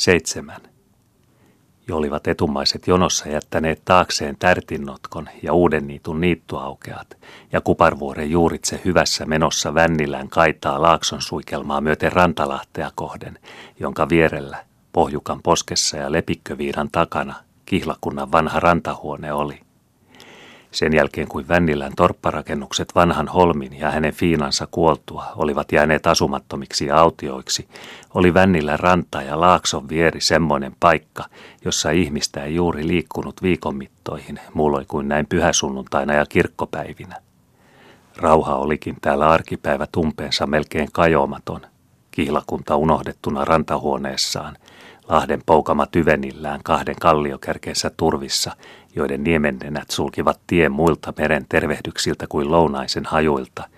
Seitsemän. Jo olivat etumaiset jonossa jättäneet taakseen tärtinnotkon ja uuden niitun niittuaukeat, ja Kuparvuoren juuritse hyvässä menossa Vännilään kaitaa laakson suikelmaa myöten Rantalahtea kohden, jonka vierellä, pohjukan poskessa ja lepikköviidan takana, kihlakunnan vanha rantahuone oli – sen jälkeen kuin Vännilän torpparakennukset vanhan Holmin ja hänen fiinansa kuoltua olivat jääneet asumattomiksi ja autioiksi, oli Vännilän ranta ja laakson vieri semmoinen paikka, jossa ihmistä ei juuri liikkunut viikonmittoihin, muulloin kuin näin pyhäsunnuntaina ja kirkkopäivinä. Rauha olikin täällä arkipäivä tumpeensa melkein kajoamaton, kihlakunta unohdettuna rantahuoneessaan, Lahden poukama tyvenillään kahden kalliokärkeensä turvissa, joiden niemennenät sulkivat tien muilta meren tervehdyksiltä kuin lounaisen hajuilta,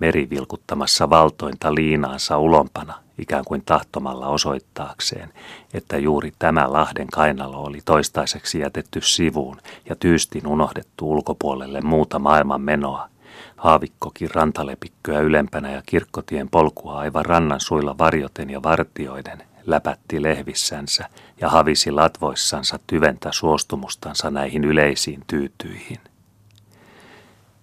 meri vilkuttamassa valtointa liinaansa ulompana, ikään kuin tahtomalla osoittaakseen, että juuri tämä Lahden kainalo oli toistaiseksi jätetty sivuun ja tyystin unohdettu ulkopuolelle muuta maailman menoa. Haavikkokin rantalepikköä ylempänä ja kirkkotien polkua aivan rannan suilla varjoten ja vartioiden, läpätti lehvissänsä ja havisi latvoissansa tyventä suostumustansa näihin yleisiin tyytyihin.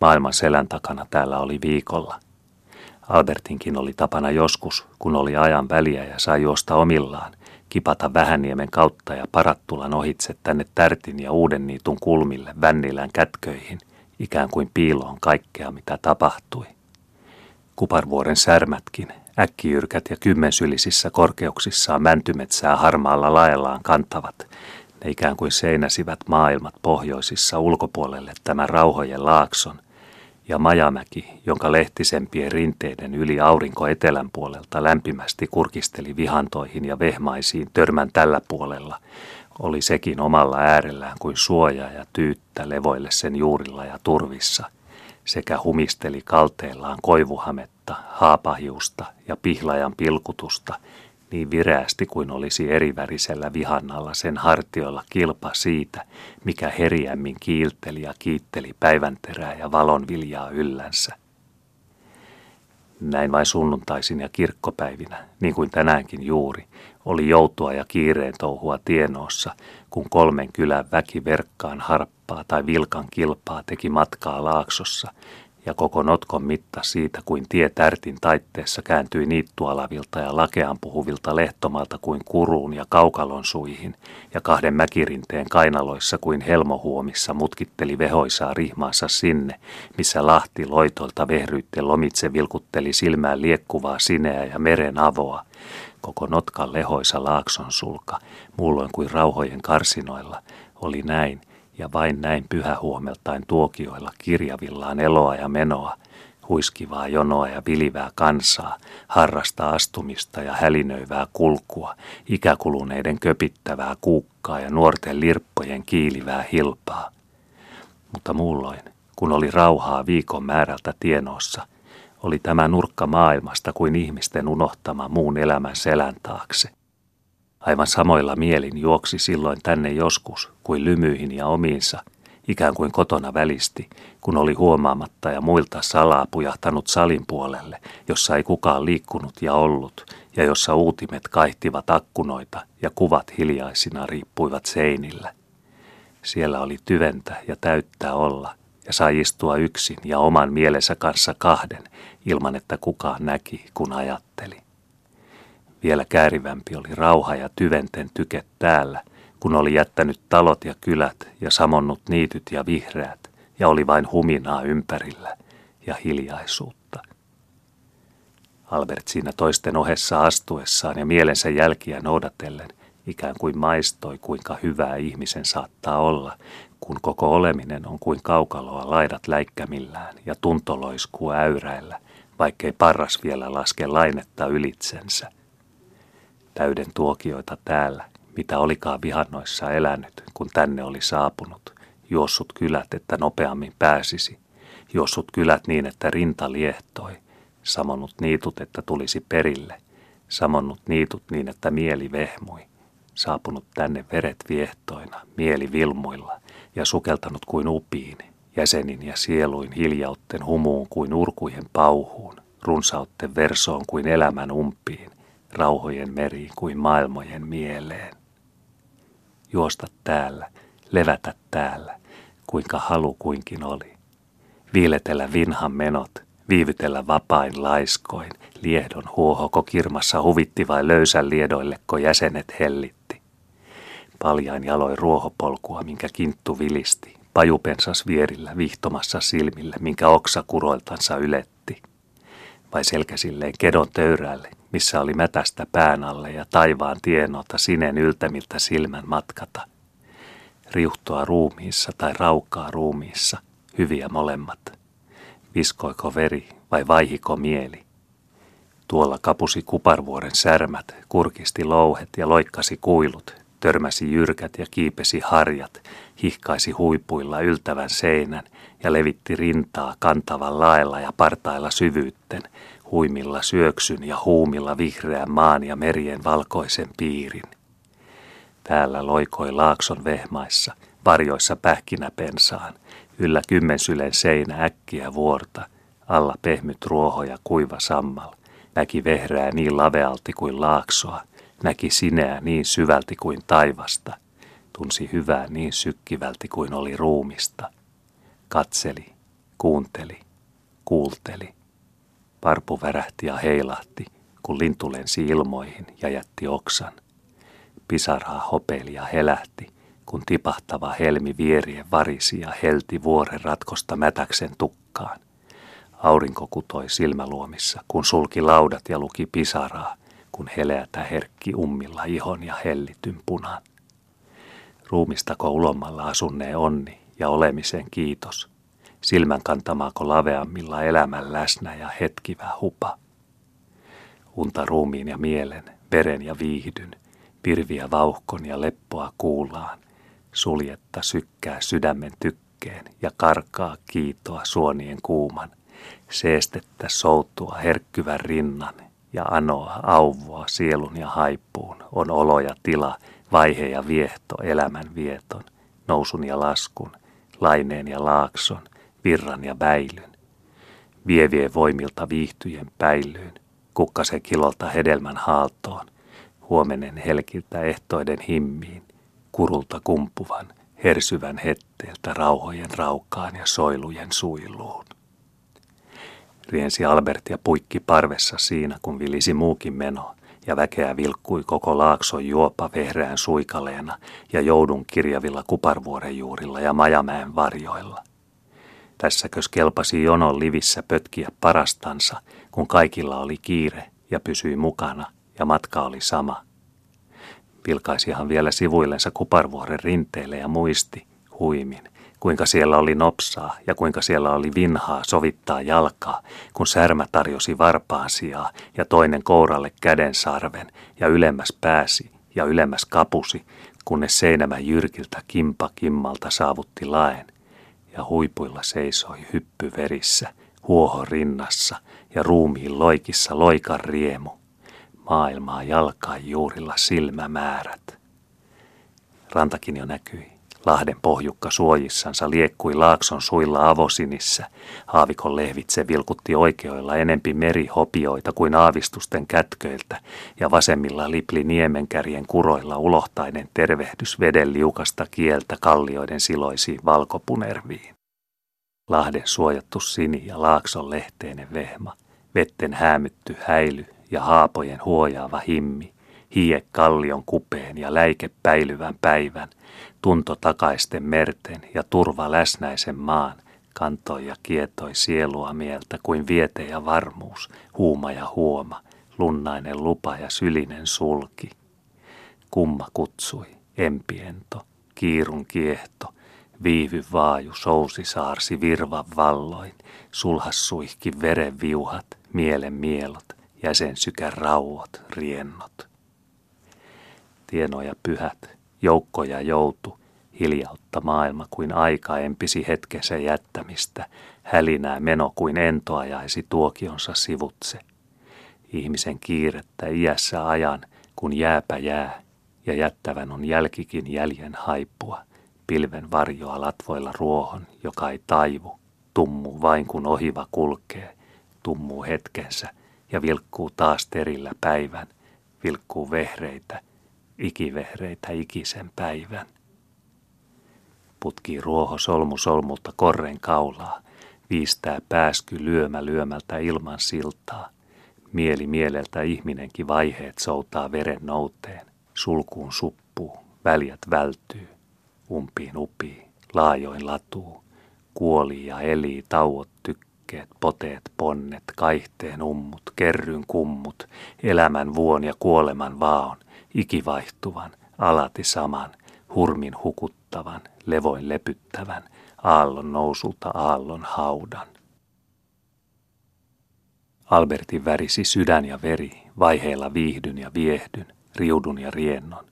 Maailman selän takana täällä oli viikolla. Albertinkin oli tapana joskus, kun oli ajan väliä ja sai juosta omillaan, kipata Vähäniemen kautta ja Parattulan ohitse tänne Tärtin ja Uuden niitun kulmille Vännilän kätköihin, ikään kuin piiloon kaikkea mitä tapahtui. Kuparvuoren särmätkin, Äkkijyrkät ja kymmensylisissä korkeuksissaan mäntymetsää harmaalla laellaan kantavat. Ne ikään kuin seinäsivät maailmat pohjoisissa ulkopuolelle tämän rauhojen laakson. Ja Majamäki, jonka lehtisempien rinteiden yli aurinko etelän puolelta lämpimästi kurkisteli vihantoihin ja vehmaisiin törmän tällä puolella, oli sekin omalla äärellään kuin suoja ja tyyttä levoille sen juurilla ja turvissa – sekä humisteli kalteellaan koivuhametta, haapahiusta ja pihlajan pilkutusta niin vireästi kuin olisi erivärisellä vihannalla sen hartioilla kilpa siitä, mikä heriämmin kiilteli ja kiitteli päivänterää ja valonviljaa yllänsä. Näin vain sunnuntaisin ja kirkkopäivinä, niin kuin tänäänkin juuri, oli joutua ja kiireen touhua tienoossa, kun kolmen kylän väki verkkaan harppaa tai vilkan kilpaa teki matkaa laaksossa, ja koko notkon mitta siitä, kuin tie tärtin taitteessa kääntyi niittualavilta ja lakean puhuvilta lehtomalta kuin kuruun ja kaukalon suihin, ja kahden mäkirinteen kainaloissa kuin helmohuomissa mutkitteli vehoisaa rihmaansa sinne, missä lahti loitoilta vehryytte lomitse vilkutteli silmään liekkuvaa sineä ja meren avoa, koko notkan lehoisa laakson sulka, muulloin kuin rauhojen karsinoilla, oli näin ja vain näin pyhähuomeltain tuokioilla kirjavillaan eloa ja menoa, huiskivaa jonoa ja vilivää kansaa, harrasta astumista ja hälinöivää kulkua, ikäkuluneiden köpittävää kuukkaa ja nuorten lirppojen kiilivää hilpaa. Mutta muulloin, kun oli rauhaa viikon määrältä tienossa, oli tämä nurkka maailmasta kuin ihmisten unohtama muun elämän selän taakse. Aivan samoilla mielin juoksi silloin tänne joskus kuin lymyihin ja omiinsa, ikään kuin kotona välisti, kun oli huomaamatta ja muilta salaa pujahtanut salin puolelle, jossa ei kukaan liikkunut ja ollut, ja jossa uutimet kaihtivat akkunoita ja kuvat hiljaisina riippuivat seinillä. Siellä oli tyventä ja täyttää olla, ja sai istua yksin ja oman mielensä kanssa kahden, ilman että kukaan näki, kun ajatteli. Vielä käärivämpi oli rauha ja tyventen tyket täällä, kun oli jättänyt talot ja kylät ja samonnut niityt ja vihreät, ja oli vain huminaa ympärillä ja hiljaisuutta. Albert siinä toisten ohessa astuessaan ja mielensä jälkiä noudatellen ikään kuin maistoi, kuinka hyvää ihmisen saattaa olla, kun koko oleminen on kuin kaukaloa laidat läikkämillään ja tuntoloiskuu äyräillä, vaikkei parras vielä laske lainetta ylitsensä. Täyden tuokioita täällä, mitä olikaan vihannoissa elänyt, kun tänne oli saapunut, juossut kylät, että nopeammin pääsisi, juossut kylät niin, että rinta liehtoi, samonnut niitut, että tulisi perille, samonnut niitut niin, että mieli vehmui, saapunut tänne veret viehtoina, mieli vilmuilla ja sukeltanut kuin upiin, jäsenin ja sieluin hiljautten humuun kuin urkujen pauhuun, runsautten versoon kuin elämän umpiin, rauhojen meri kuin maailmojen mieleen. Juosta täällä, levätä täällä, kuinka halu kuinkin oli. Viiletellä vinhan menot, viivytellä vapain laiskoin, liehdon huohoko kirmassa huvitti vai löysän liedoilleko jäsenet hellitti. Paljain jaloin ruohopolkua, minkä kinttu vilisti, pajupensas vierillä vihtomassa silmillä, minkä oksa kuroiltansa yletti. Vai selkäsilleen kedon töyrälle, missä oli mätästä pään alle ja taivaan tienota sinen yltämiltä silmän matkata. Riuhtoa ruumiissa tai raukaa ruumiissa, hyviä molemmat. Viskoiko veri vai vaihiko mieli? Tuolla kapusi kuparvuoren särmät, kurkisti louhet ja loikkasi kuilut, törmäsi jyrkät ja kiipesi harjat, hihkaisi huipuilla yltävän seinän ja levitti rintaa kantavan laella ja partailla syvyytten, huimilla syöksyn ja huumilla vihreän maan ja merien valkoisen piirin. Täällä loikoi laakson vehmaissa, varjoissa pähkinäpensaan, yllä kymmensylen seinä äkkiä vuorta, alla pehmyt ruoho ja kuiva sammal. Näki vehreää niin lavealti kuin laaksoa, näki sineä niin syvälti kuin taivasta, tunsi hyvää niin sykkivälti kuin oli ruumista. Katseli, kuunteli, kuulteli. Parpu värähti ja heilahti, kun lintu lensi ilmoihin ja jätti oksan. Pisaraa hopeili ja helähti, kun tipahtava helmi vierien varisi ja helti vuoren ratkosta mätäksen tukkaan. Aurinko kutoi silmäluomissa, kun sulki laudat ja luki pisaraa, kun heleätä herkki ummilla ihon ja hellityn punan. Ruumistako ulomalla asunnee onni ja olemisen kiitos, silmän kantamaako laveammilla elämän läsnä ja hetkivä hupa. Unta ruumiin ja mielen, veren ja viihdyn, virviä vauhkon ja leppoa kuulaan, suljetta sykkää sydämen tykkeen ja karkaa kiitoa suonien kuuman, seestettä soutua herkkyvän rinnan ja anoa auvua sielun ja haippuun on olo ja tila, vaihe ja viehto elämän vieton, nousun ja laskun, laineen ja laakson, virran ja väilyn. Vievien voimilta viihtyjen päilyyn, kukkase kilolta hedelmän haaltoon, huomenen helkiltä ehtoiden himmiin, kurulta kumpuvan, hersyvän hetteeltä rauhojen raukaan ja soilujen suiluun. Riensi Albert ja puikki parvessa siinä, kun vilisi muukin meno, ja väkeä vilkkui koko laakson juopa vehreän suikaleena ja joudun kirjavilla kuparvuoren juurilla ja majamäen varjoilla. Tässäkös kelpasi jonon livissä pötkiä parastansa, kun kaikilla oli kiire ja pysyi mukana ja matka oli sama. Vilkaisihan vielä sivuillensa kuparvuoren rinteille ja muisti, huimin, kuinka siellä oli nopsaa ja kuinka siellä oli vinhaa sovittaa jalkaa, kun särmä tarjosi varpaan sijaa ja toinen kouralle käden sarven ja ylemmäs pääsi ja ylemmäs kapusi, kunnes seinämä jyrkiltä kimpa kimmalta saavutti laen ja huipuilla seisoi hyppy verissä, huoho rinnassa ja ruumiin loikissa loikan riemu. Maailmaa jalkaan juurilla silmämäärät. Rantakin jo näkyi. Lahden pohjukka suojissansa liekkui laakson suilla avosinissä. Haavikon lehvitse vilkutti oikeoilla enempi merihopioita kuin aavistusten kätköiltä, ja vasemmilla lipli niemenkärjen kuroilla ulohtainen tervehdys veden liukasta kieltä kallioiden siloisiin valkopunerviin. Lahden suojattu sini ja laakson lehteinen vehma, vetten häämytty häily ja haapojen huojaava himmi, hie kallion kupeen ja läike päilyvän päivän, tunto takaisten merten ja turva läsnäisen maan, kantoi ja kietoi sielua mieltä kuin viete ja varmuus, huuma ja huoma, lunnainen lupa ja sylinen sulki. Kumma kutsui, empiento, kiirun kiehto, viivy vaaju sousi saarsi virvan valloin, sulhas suihki veren viuhat, mielen mielot, jäsensykän rauot, riennot. Tienoja pyhät, joukkoja joutu, hiljautta maailma kuin aika empisi hetkensä jättämistä, hälinää meno kuin entoajaisi tuokionsa sivutse. Ihmisen kiirettä iässä ajan, kun jääpä jää, ja jättävän on jälkikin jäljen haippua, pilven varjoa latvoilla ruohon, joka ei taivu, tummuu vain kun ohiva kulkee, tummuu hetkensä ja vilkkuu taas terillä päivän, vilkkuu vehreitä, ikivehreitä ikisen päivän. Putkii ruoho solmu solmulta korren kaulaa, viistää pääsky lyömä lyömältä ilman siltaa. Mieli mieleltä ihminenkin vaiheet soutaa veren nouteen, sulkuun suppuu, väljät vältyy, umpiin upii, laajoin latuu, kuoli ja eli tauot tykkeet, poteet, ponnet, kaihteen ummut, kerryn kummut, elämän vuon ja kuoleman vaon, ikivaihtuvan, alati saman, hurmin hukuttavan, levoin lepyttävän, aallon nousulta aallon haudan. Albertin värisi sydän ja veri, vaiheella viihdyn ja viehdyn, riudun ja riennon.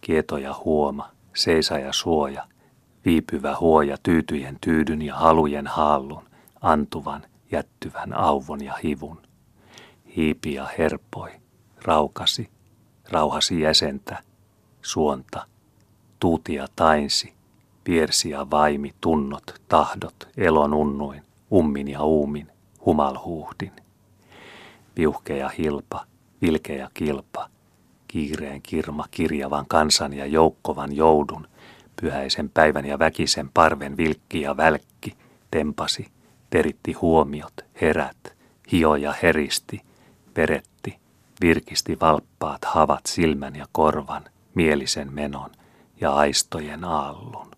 Kieto ja huoma, seisa ja suoja, viipyvä huoja tyytyjen tyydyn ja halujen haallun, antuvan, jättyvän auvon ja hivun. Hiipi ja herpoi, raukasi, rauhasi jäsentä, suonta, tuutia tainsi, viersi ja vaimi, tunnot, tahdot, elon unnuin, ummin ja uumin, humalhuuhdin. Viuhkeja hilpa, vilkeä kilpa, kiireen kirma kirjavan kansan ja joukkovan joudun, pyhäisen päivän ja väkisen parven vilkki ja välkki, tempasi, teritti huomiot, herät, hioja heristi, veretti, virkisti valppaat havat silmän ja korvan, mielisen menon ja aistojen aallun.